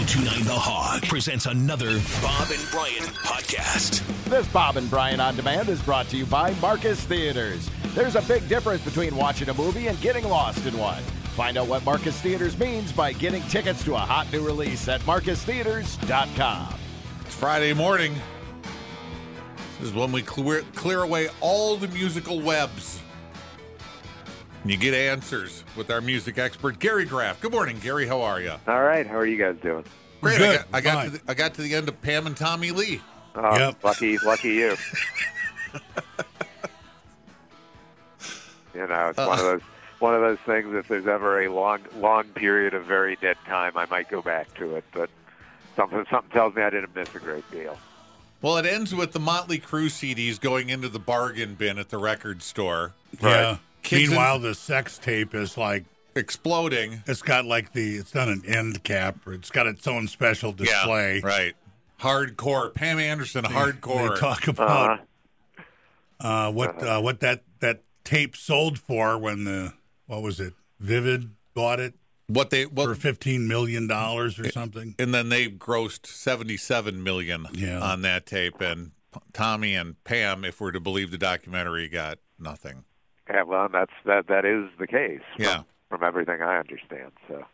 1029 The Hog presents another Bob and Brian podcast. This Bob and Brian on Demand is brought to you by Marcus Theaters. There's a big difference between watching a movie and getting lost in one. Find out what Marcus Theaters means by getting tickets to a hot new release at marcustheaters.com. It's Friday morning. This is when we clear, clear away all the musical webs. And you get answers with our music expert, Gary Graff. Good morning, Gary. How are you? All right, how are you guys doing? Great. Good, I got, I got to the, I got to the end of Pam and Tommy Lee. Oh, Yep. Lucky, lucky you. you know, it's uh, one of those one of those things. If there's ever a long, long period of very dead time, I might go back to it. But something, something tells me I didn't miss a great deal. Well, it ends with the Motley Crue CDs going into the bargain bin at the record store, Yeah. Kids in- Meanwhile, the sex tape is like exploding. it's got like the it's not an end cap, or it's got its own special display. Yeah, right. Hardcore. Pam Anderson, hardcore. They talk about uh, what uh, what that that tape sold for when the what was it? Vivid bought it what they what, for fifteen million dollars or something. and then they grossed 77 million Yeah. on that tape and Tommy and Pam if we're to believe the documentary got nothing. Yeah, well, that's that. That is the case. From, Yeah. From everything I understand. So.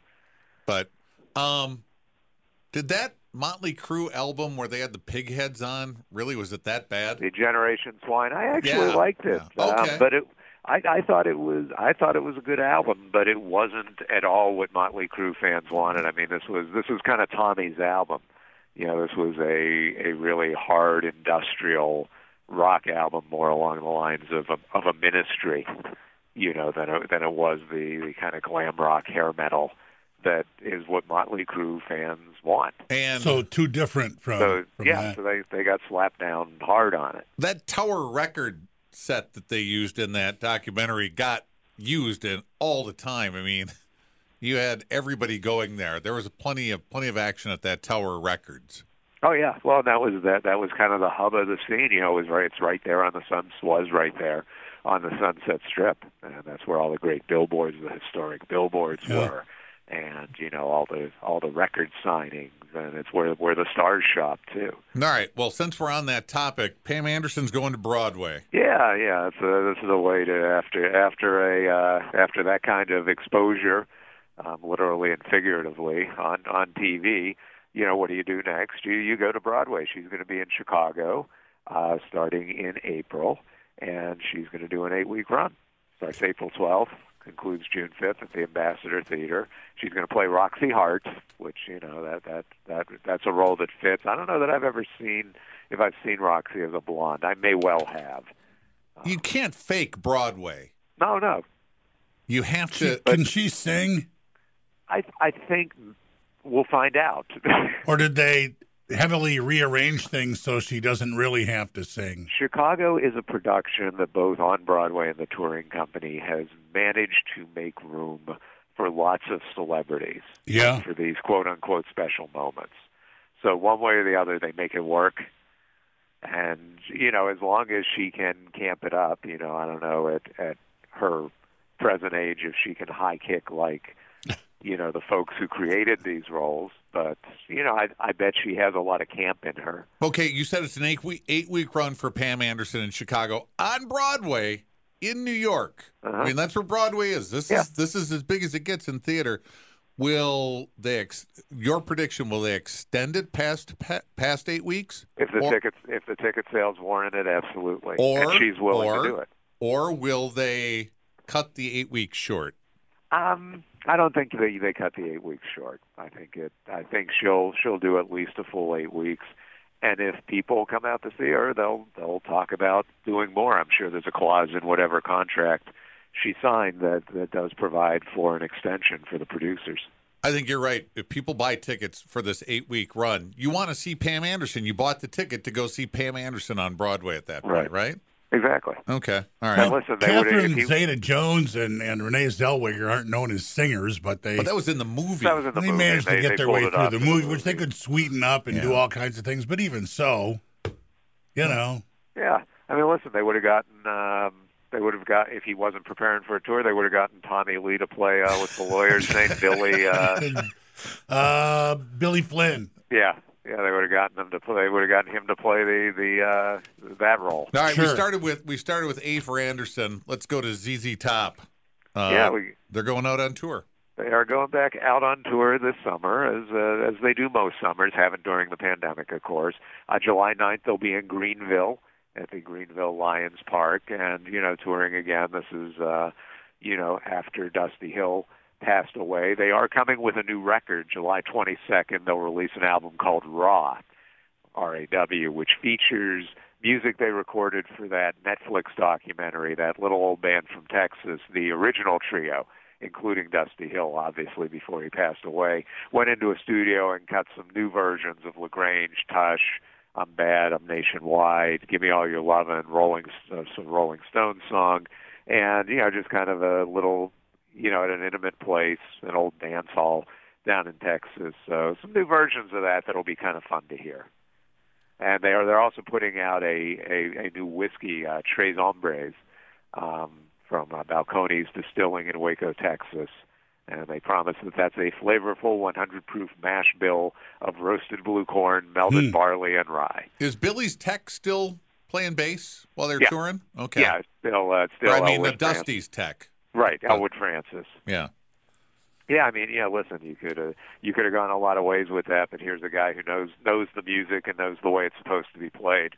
But um did that Motley Crue album where they had the pig heads on really was it that bad? The Generation Swine. I actually Yeah, liked it, yeah. Okay. um, but it. I, I thought it was. I thought it was a good album, but it wasn't at all what Motley Crue fans wanted. I mean, this was this was kind of Tommy's album. You know, this was a a really hard industrial rock album, more along the lines of a, of a Ministry. You know, than it, than it was the, the kind of glam rock hair metal that is what Motley Crue fans want. And So two different from, So from yeah, that. so they they got slapped down hard on it. that Tower record set that they used in that documentary got used in all the time. I mean, you had everybody going there. There was plenty of plenty of action at that Tower Records. Oh yeah, well that was that that was kind of the hub of the scene. You know, it was right. It's right there on the sun. Was right there on the Sunset Strip, and that's where all the great billboards, the historic billboards, Yeah. were. And you know all the all the record signings, and it's where where the stars shop too. All right. Well, since we're on that topic, Pam Anderson's going to Broadway. Yeah, yeah. It's a, this is a way to after after a uh, after that kind of exposure, um, literally and figuratively on on TV. You know, what do you do next? You you go to Broadway. She's going to be in Chicago, uh, starting in April, and she's going to do an eight week run. Starts April 12th, concludes June 5th at the Ambassador Theater. She's going to play Roxy Hart, which you know that that that that's a role that fits. I don't know that I've ever seen if I've seen Roxy as a blonde. I may well have. You can't fake Broadway. No, no. You have to. Can she sing, I I think we'll find out. or did they heavily rearrange things so she doesn't really have to sing? Chicago is a production that both on Broadway and the touring company has managed to make room for lots of celebrities Yeah. for these quote unquote special moments. So one way or the other they make it work. And you know, as long as she can camp it up, you know, I don't know at at her present age if she can high kick like you know the folks who created these roles, but you know I I bet she has a lot of camp in her. Okay, you said it's an eight week eight week run for Pam Anderson in Chicago on Broadway in New York. I mean, that's where Broadway is. This Yeah. is this is as big as it gets in theater. Will they? Ex- your prediction? Will they extend it past pa- past eight weeks? If the or, tickets if the ticket sales warrant it, absolutely, or and she's willing or, to do it. or will they cut the eight weeks short? Um, I don't think they they cut the eight weeks short. I think it. I think she'll she'll do at least a full eight weeks. And if people come out to see her, they'll they'll talk about doing more. I'm sure there's a clause in whatever contract she signed that that does provide for an extension for the producers. I think you're right. If people buy tickets for this eight week run, you want to see Pam Anderson. You bought the ticket to go see Pam Anderson on Broadway at that point, Right. right? Exactly. Okay. All right. And right. listen, they would Catherine if you, Zeta Jones and, and Renee Zellweger aren't known as singers, but they But that was in the movie. that was in the they movie. managed They- to get they their way it through off the movie, which they could sweeten up and do all kinds of things. But even so, you know, Yeah, I mean, listen, they would have gotten. Um, they would have got if he wasn't preparing for a tour. They would have gotten Tommy Lee to play uh, with the lawyer's name Billy. Uh, Uh, Billy Flynn. Yeah, yeah, they would have gotten him to play. They would have gotten him to play the the uh, that role. All right, we started with we started with A for Anderson. Let's go to ZZ Top. Uh, Yeah, we- they're going out on tour. They are going back out on tour this summer, as uh, as they do most summers, haven't during the pandemic, of course. Uh, July 9th, they'll be in Greenville at the Greenville Lions Park, and you know, touring again. This is uh, you know after Dusty Hill passed away. They are coming with a new record, July 22nd. They'll release an album called Raw, R-A-W, which features music they recorded for that Netflix documentary, that little old band from Texas, the original trio including Dusty Hill, obviously, before he passed away, went into a studio and cut some new versions of La Grange, Tush, I'm Bad, I'm Nationwide, Give Me All Your Lovin', Rolling, uh, some Rolling Stones song, and, you know, just kind of a little, you know, at an intimate place, an old dance hall down in Texas. So some new versions of that that'll be kind of fun to hear. And they are they're also putting out a a, a new whiskey, uh, Tres Hombres, um, from uh, Balcones Distilling in Waco, Texas. And they promise that that's a flavorful 100 proof mash bill of roasted blue corn, malted Hmm. barley, and rye. Is Billy's Tech still playing bass while they're Yeah. touring? Okay. Yeah, it's still uh, it's still Or I mean, the Dusty's Tech. Right, Elwood Francis. Yeah. Yeah, I mean, yeah. Listen, you could uh, you could have gone a lot of ways with that, but here's a guy who knows knows the music and knows the way it's supposed to be played.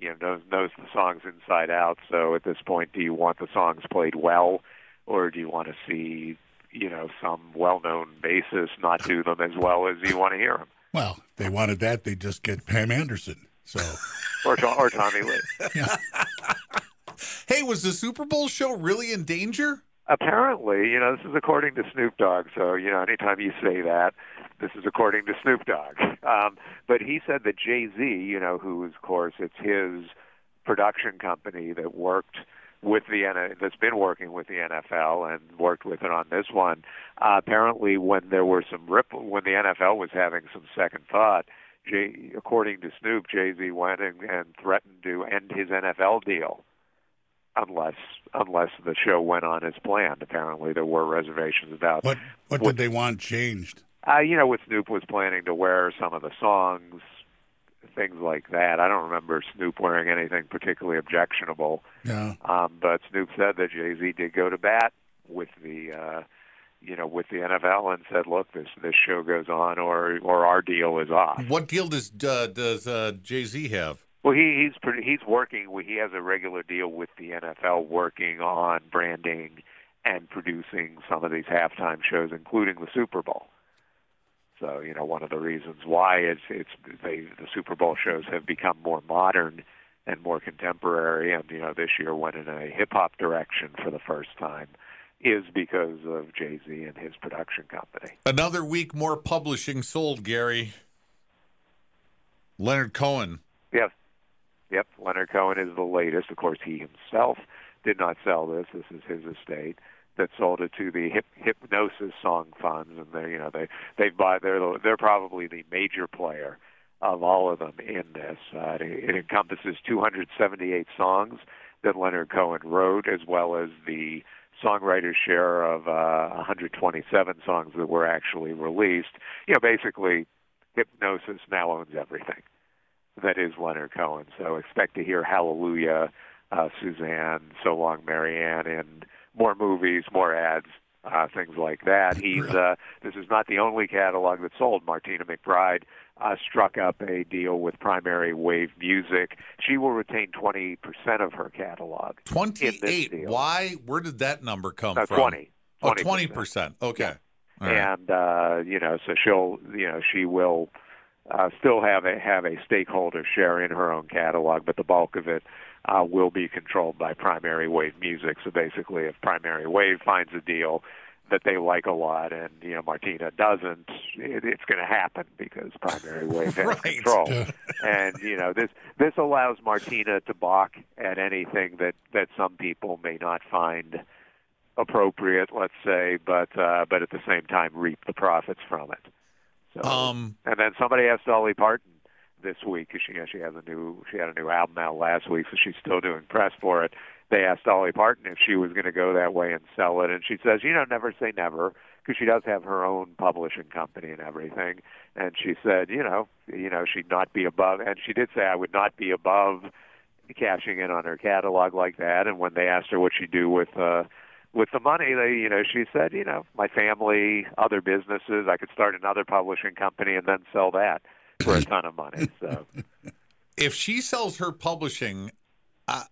You know, knows knows the songs inside out. So at this point, do you want the songs played well, or do you want to see you know some well-known bassist not do them as well as you want to hear them, Well, if they wanted that, they'd just get Pam Anderson. So, or or Tommy Lee? Hey, was the Super Bowl show really in danger? Apparently, you know, this is according to Snoop Dogg. So, you know, anytime you say that, this is according to Snoop Dogg. Um, but he said that Jay Z, you know, who of course, it's his production company that worked with the that's been working with the NFL and worked with it on this one. Uh, apparently, when there were some ripple, when the NFL was having some second thought, Jay, according to Snoop, Jay Z went and, and threatened to end his NFL deal unless unless the show went on as planned. Apparently, there were reservations about what what did they want changed? uh, you know what Snoop was planning to wear some of the songs, things like that. I don't remember Snoop wearing anything particularly objectionable, Yeah. um, but Snoop said that Jay Z did go to bat with the. Uh, you know, with the NFL, and said, "Look, this this show goes on, or or our deal is off." What deal does uh, does uh, Jay Z have? Well, he, he's pretty, he's working. He has a regular deal with the NFL, working on branding and producing some of these halftime shows, including the Super Bowl. So, you know, one of the reasons why is it's they, the Super Bowl shows have become more modern and more contemporary, and you know, this year went in a hip hop direction for the first time, is because of Jay Z and his production company. Another week more publishing sold, Gary. Leonard Cohen. Yep. Yep. Leonard Cohen is the latest. Of course, he himself did not sell this. This is his estate that sold it to the Hip, Hipgnosis Song Funds, and they, you know, they they buy. They're the, they're probably the major player of all of them in this. Uh, it, it encompasses 278 songs that Leonard Cohen wrote, as well as the songwriter's share of uh, 127 songs that were actually released. You know, basically, Hipgnosis now owns everything that is Leonard Cohen. So expect to hear Hallelujah, uh, Suzanne, So Long Marianne, and more movies, more ads, uh, things like that. He's uh, this is not the only catalog that sold. Martina McBride uh, struck up a deal with Primary Wave Music. She will retain 20% of her catalog. 28. Why? Where did that number come No, from? 20. Oh, 20%. 20%. Okay. All right. and uh, you know, so she'll, you know, she will uh, still have a have a stakeholder share in her own catalog, but the bulk of it uh, will be controlled by Primary Wave Music. So basically, if Primary Wave finds a deal that they like a lot, and you know Martina doesn't, it, it's going to happen because Primary Wave has Right. control. And you know this this allows Martina to balk at anything that that some people may not find appropriate, let's say, but uh, but at the same time reap the profits from it. So, Um, and then somebody asked Dolly Parton this week because she she has a new she had a new album out last week, so she's still doing press for it. They asked Dolly Parton if she was going to go that way and sell it, and she says, you know, never say never because she does have her own publishing company and everything. And she said, you know, you know, she'd not be above, and she did say I would not be above cashing in on her catalog like that. And when they asked her what she'd do with uh, with the money, they, you know, she said, you know, my family, other businesses, I could start another publishing company and then sell that for a ton of money. So If she sells her publishing, I,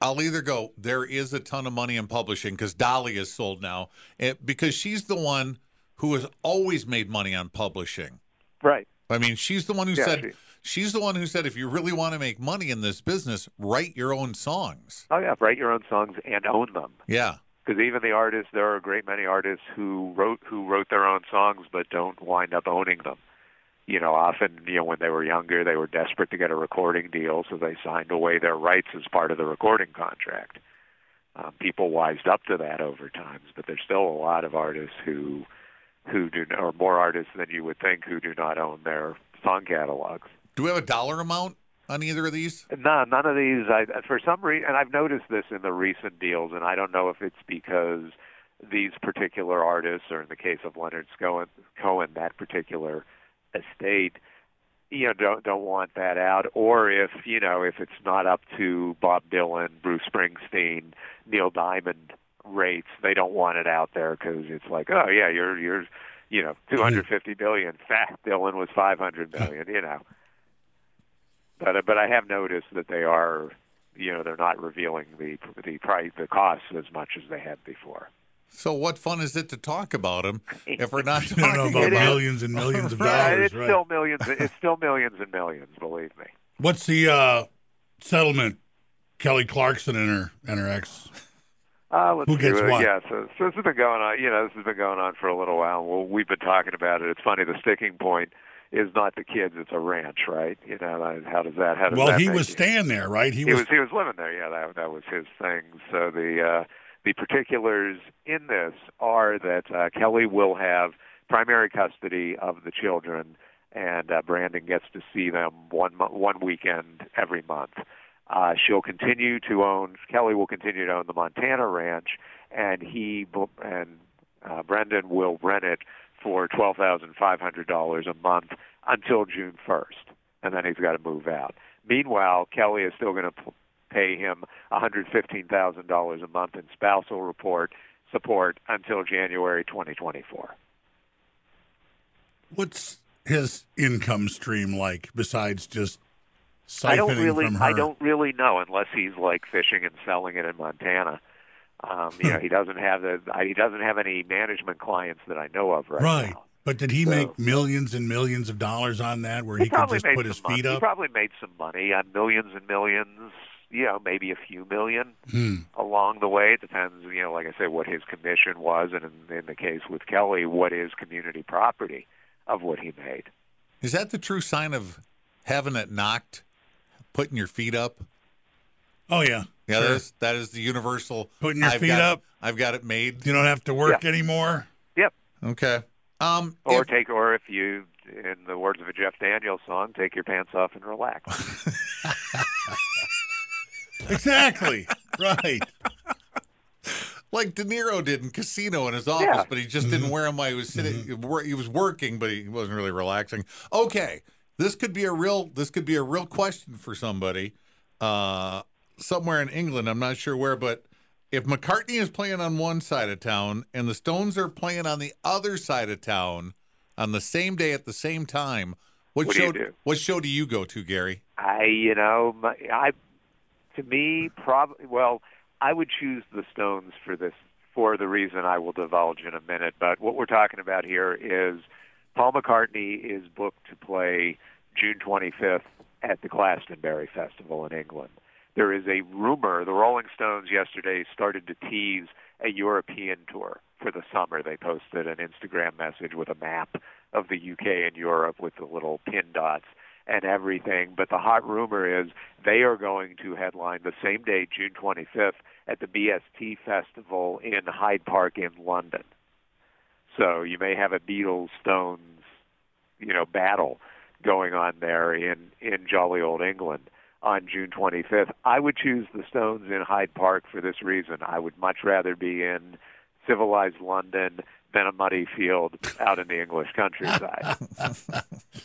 I'll either go, there is a ton of money in publishing because Dolly is sold now, eh, because she's the one who has always made money on publishing. right. I mean, she's the one who Yeah, said, she- she's the one who said, if you really want to make money in this business, write your own songs. Oh yeah, write your own songs and own them. Yeah. Because even the artists, there are a great many artists who wrote who wrote their own songs but don't wind up owning them. You know, often you know when they were younger, they were desperate to get a recording deal, so they signed away their rights as part of the recording contract. Um, people wised up to that over time, but there's still a lot of artists who who do or more artists than you would think who do not own their song catalogs. Do we have a dollar amount on either of these? No, none of these. I, for some reason, and I've noticed this in the recent deals, and I don't know if it's because these particular artists, or in the case of Leonard Cohen, Cohen, that particular estate, you know, don't don't want that out, or if you know, if it's not up to Bob Dylan, Bruce Springsteen, Neil Diamond rates, they don't want it out there because it's like, oh yeah, you're you're, you know, mm-hmm. 250 billion. Fat Dylan was 500 million. You know but uh, but I have noticed that they are, you know, they're not revealing the the price, the costs as much as they had before. So what fun is it to talk about them if we're not I don't know talking about millions and millions of dollars, it's right? still millions. It's still millions and millions. Believe me. What's the uh, settlement? Kelly Clarkson and her and her ex. Uh, let's Who gets what- what? Yeah, so, so this has been going on. You know, this has been going on for a little while. Well, we've been talking about it. It's funny. The sticking point is not the kids; it's a ranch, right? You know, how does that? How does Well, that he was you? staying there, right? He, he was he was living there. Yeah, that that was his thing. So the uh, the particulars in this are that uh, Kelly will have primary custody of the children, and uh, Brandon gets to see them one mo- one weekend every month. Uh, she'll continue to own. Kelly will continue to own the Montana ranch, and he and uh, Brandon will rent it for twelve thousand five hundred dollars a month until June first, and then he's got to move out. Meanwhile, Kelly is still going to pay him one hundred fifteen thousand dollars a month in spousal report support until January twenty twenty four. What's his income stream like besides just siphoning I don't really, from her? I don't really know unless he's like fishing and selling it in Montana. Um, you know, he doesn't have the, he doesn't have any management clients that I know of right, Right. now. But did he So- make millions and millions of dollars on that where he, could just put his money. feet up? He probably made some money on millions and millions. You know, maybe a few million Hmm. along the way. It depends. You know, like I said, what his commission was, and in, in the case with Kelly, what is community property of what he made. Is that the true sign of having it knocked, putting your feet up? Oh, yeah. Yeah, Sure. that, is, that is the universal. Putting your I've feet got- up. I've got it made. You don't have to work Yeah. anymore. Yep. Okay. Um, Or if- take, or if you, in the words of a Jeff Daniels song, take your pants off and relax. Exactly. right. like De Niro did in Casino in his office, Yeah. but he just didn't wear them while he was sitting. wor- He was working, but he wasn't really relaxing. Okay, this could be a real. This could be a real question for somebody uh, somewhere in England. I'm not sure where, but if McCartney is playing on one side of town and the Stones are playing on the other side of town on the same day at the same time, what, What do show? do? What show do you go to, Gary? I, you know, my, I, to me, probably, well, I would choose the Stones for this for the reason I will divulge in a minute. But what we're talking about here is Paul McCartney is booked to play June 25th at the Glastonbury Festival in England. There is a rumor, the Rolling Stones yesterday started to tease a European tour for the summer. They posted an Instagram message with a map of the UK and Europe with the little pin dots and everything. But the hot rumor is they are going to headline the same day, June 25th, at the BST Festival in Hyde Park in London. So you may have a Beatles Stones, you know, battle going on there in in jolly old England on June 25th. I would choose the Stones in Hyde Park for this reason. I would much rather be in civilized London than a muddy field out in the English countryside.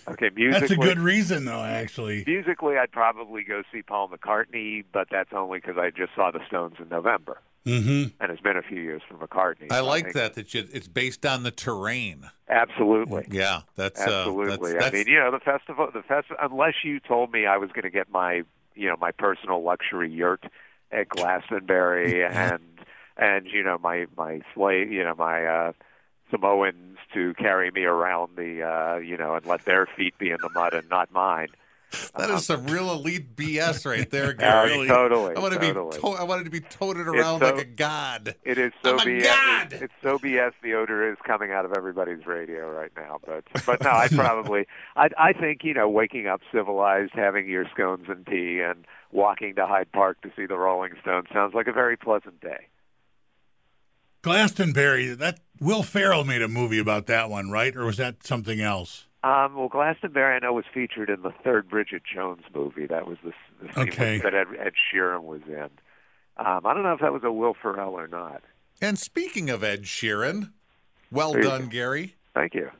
okay, musically, That's a good reason, though. Actually, musically, I'd probably go see Paul McCartney, but that's only because I just saw the Stones in November, mm-hmm. and it's been a few years for McCartney. I like think- that that you, it's based on the terrain. Absolutely. Yeah, that's uh, Absolutely. that's, I mean, you know, the festival, the festival. Unless you told me I was going to get my, you know, my personal luxury yurt at Glastonbury and and you know my my slave, you know my uh, Samoans to carry me around the, uh, you know, and let their feet be in the mud and not mine. That is some um, real elite BS right there, Gary. totally, I want to totally. be to- I wanted to be toted around so- like a god. It is so I'm BS. god! It's, it's so BS. The odor is coming out of everybody's radio right now. But but no, I probably I I think you know waking up civilized, having your scones and tea, and walking to Hyde Park to see the Rolling Stones sounds like a very pleasant day. Glastonbury. That Will Ferrell made a movie about that one, right? Or was that something else? Um, well, Glastonbury, I know, was featured in the third Bridget Jones movie. That was the, the scene Okay. that Ed, Ed Sheeran was in. Um, I don't know if that was a Will Ferrell or not. And speaking of Ed Sheeran, well you done. Gary. Thank you.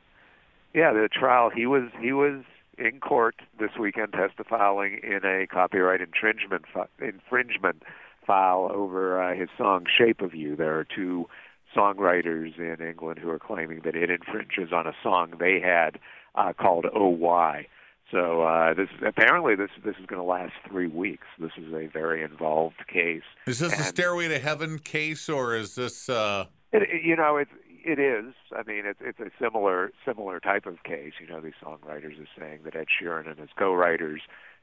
Yeah, the trial. He was he was in court this weekend testifying in a copyright infringement fi- infringement file over uh, his song "Shape of You." There are two songwriters in England who are claiming that it infringes on a song they had uh, called OY. So uh, this apparently this this is going to last three weeks. This is a very involved case. Is this a Stairway to Heaven case, or is this? Uh, It, it- you know, it's it is. I mean, it's it's a similar similar type of case. You know, these songwriters are saying that Ed Sheeran and his co-writers,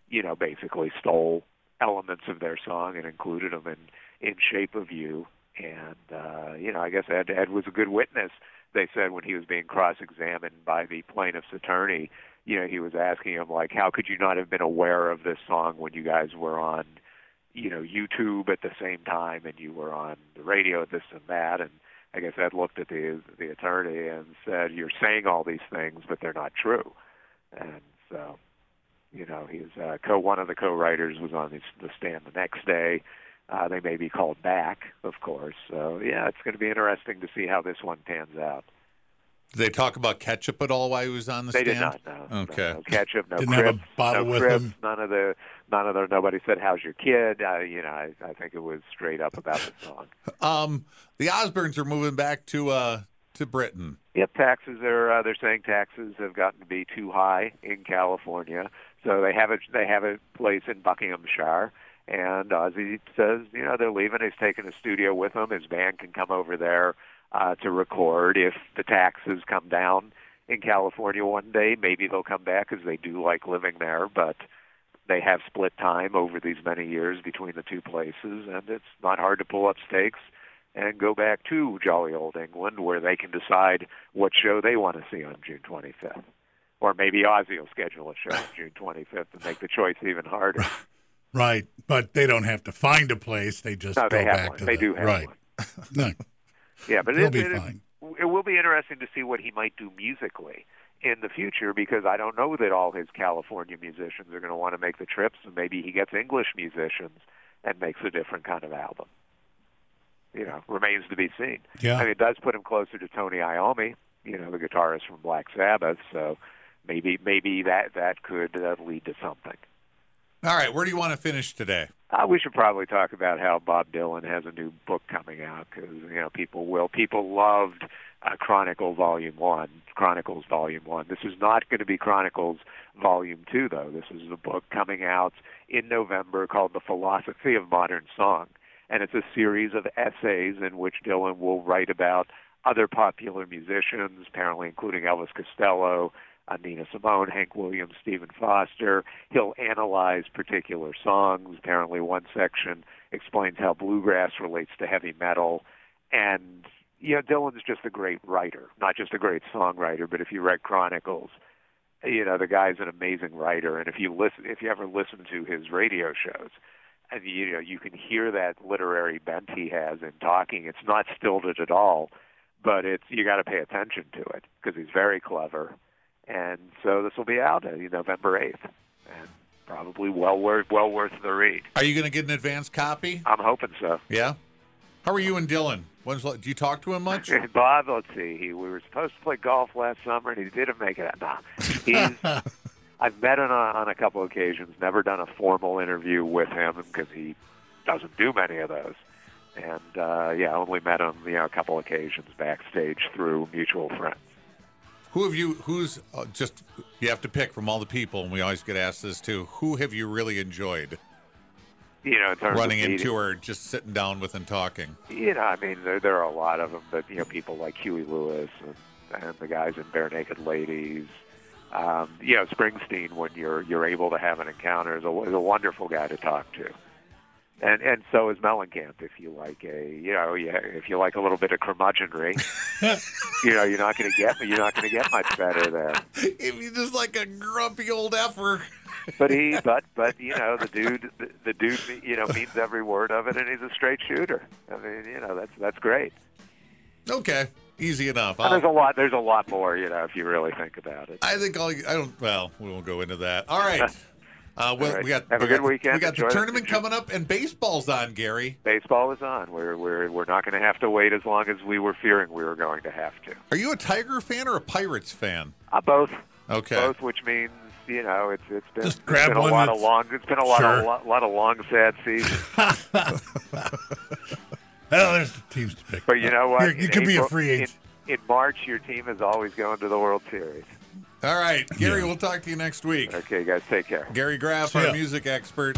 you know, basically stole elements of their song and included them in in Shape of You. And uh, you know, I guess Ed Ed was a good witness. They said when he was being cross-examined by the plaintiff's attorney, you know, he was asking him like, "How could you not have been aware of this song when you guys were on?" you know YouTube at the same time, and you were on the radio, this and that, and I guess Ed looked at the the attorney and said, "You're saying all these things, but they're not true." And so, you know, his uh, co one of the co-writers was on his, the stand the next day. Uh, they may be called back, of course. So yeah, it's going to be interesting to see how this one pans out. did they talk about ketchup at all while he was on the They stand? did not know. Okay. No, no ketchup, no Didn't have a bottle no with crisps, them? None of the, none of the. Nobody said, "How's your kid?" Uh, you know, I, I think it was straight up about the song. Um, the Osbournes are moving back to uh to Britain. Yep, taxes are. Uh, they're saying taxes have gotten to be too high in California, so they have a they have a place in Buckinghamshire. And Ozzy says, you know, they're leaving. He's taking a studio with him. His band can come over there uh, to record if the taxes come down in California one day. Maybe they'll come back because they do like living there, but they have split time over these many years between the two places, and it's not hard to pull up stakes and go back to jolly old England where they can decide what show they want to see on June 25th. Or maybe Ozzy will schedule a show on June 25th and make the choice even harder. Right, but they don't have to find a place. They just No, go they have back one. to They the, do have right. one. No, Yeah, but They'll it, be it, fine. it will be interesting to see what he might do musically in the future because I don't know that all his California musicians are going to want to make the trips, and maybe he gets English musicians and makes a different kind of album. You know, remains to be seen. Yeah. I mean, it does put him closer to Tony Iommi, you know, the guitarist from Black Sabbath. So maybe maybe that that could uh, lead to something. All right, where do you want to finish today? Uh, we should probably talk about how Bob Dylan has a new book coming out because you know people will people loved uh, Chronicle Volume One, Chronicles Volume One. This is not going to be Chronicles Volume Two, though. This is a book coming out in November called The Philosophy of Modern Song, and it's a series of essays in which Dylan will write about other popular musicians, apparently including Elvis Costello, Nina Simone, Hank Williams, Stephen Foster. He'll analyze particular songs. Apparently, one section explains how bluegrass relates to heavy metal. And, you know, Dylan's just a great writer, not just a great songwriter, but if you read Chronicles, you know, the guy's an amazing writer. And if you listen, if you ever listen to his radio shows, and you know, you can hear that literary bent he has in talking. It's not stilted at all, but it's you got to pay attention to it because he's very clever and so this will be out uh, November eighth, and probably well worth well worth the read. Are you going to get an advance copy? I'm hoping so. Yeah. How are you and Dylan? When's do you talk to him much? Bob, let's see. He, we were supposed to play golf last summer, and he didn't make it. Nah, he's. I've met him on, on a couple occasions. Never done a formal interview with him because he doesn't do many of those. And uh, yeah, only met him you know a couple occasions backstage through mutual friends. Who have you? Who's uh, just? You have to pick from all the people, and we always get asked this too. Who have you really enjoyed? You know, in terms running into or just sitting down with and talking. You know, I mean, there there are a lot of them, but you know, people like Huey Lewis and, and the guys in Barenaked Ladies. Um, you know, Springsteen, when you're you're able to have an encounter, is a, is a wonderful guy to talk to and and so is Mellencamp. If you like a, you know, if you like a little bit of curmudgeonry, you know, you're not going to get you're not going to get much better there. If you just like a grumpy old effer. but he, but but you know, the dude, the, the dude, you know, means every word of it, and he's a straight shooter. I mean, you know, that's that's great. Okay, easy enough. there's a lot. There's a lot more, you know, if you really think about it. I think I'll. I don't. Well, we won't go into that. All right. Uh, well, right. we got have we a good got, weekend. We got Enjoy the tournament coming up, and baseball's on, Gary. Baseball is on. We're we're we're not going to have to wait as long as we were fearing we were going to have to. Are you a Tiger fan or a Pirates fan? Uh, both. Okay. Both, which means you know it's it's been, Just it's grab been a lot of long. It's been a lot Sure. of lot, lot of long sad seasons. Well, there's the teams to pick. But you know what? You're- you In could be a free agent. In, in March, your team is always going to the World Series. All right, Gary. Yeah. We'll talk to you next week. Okay, guys, take care. Gary Graff, our music expert.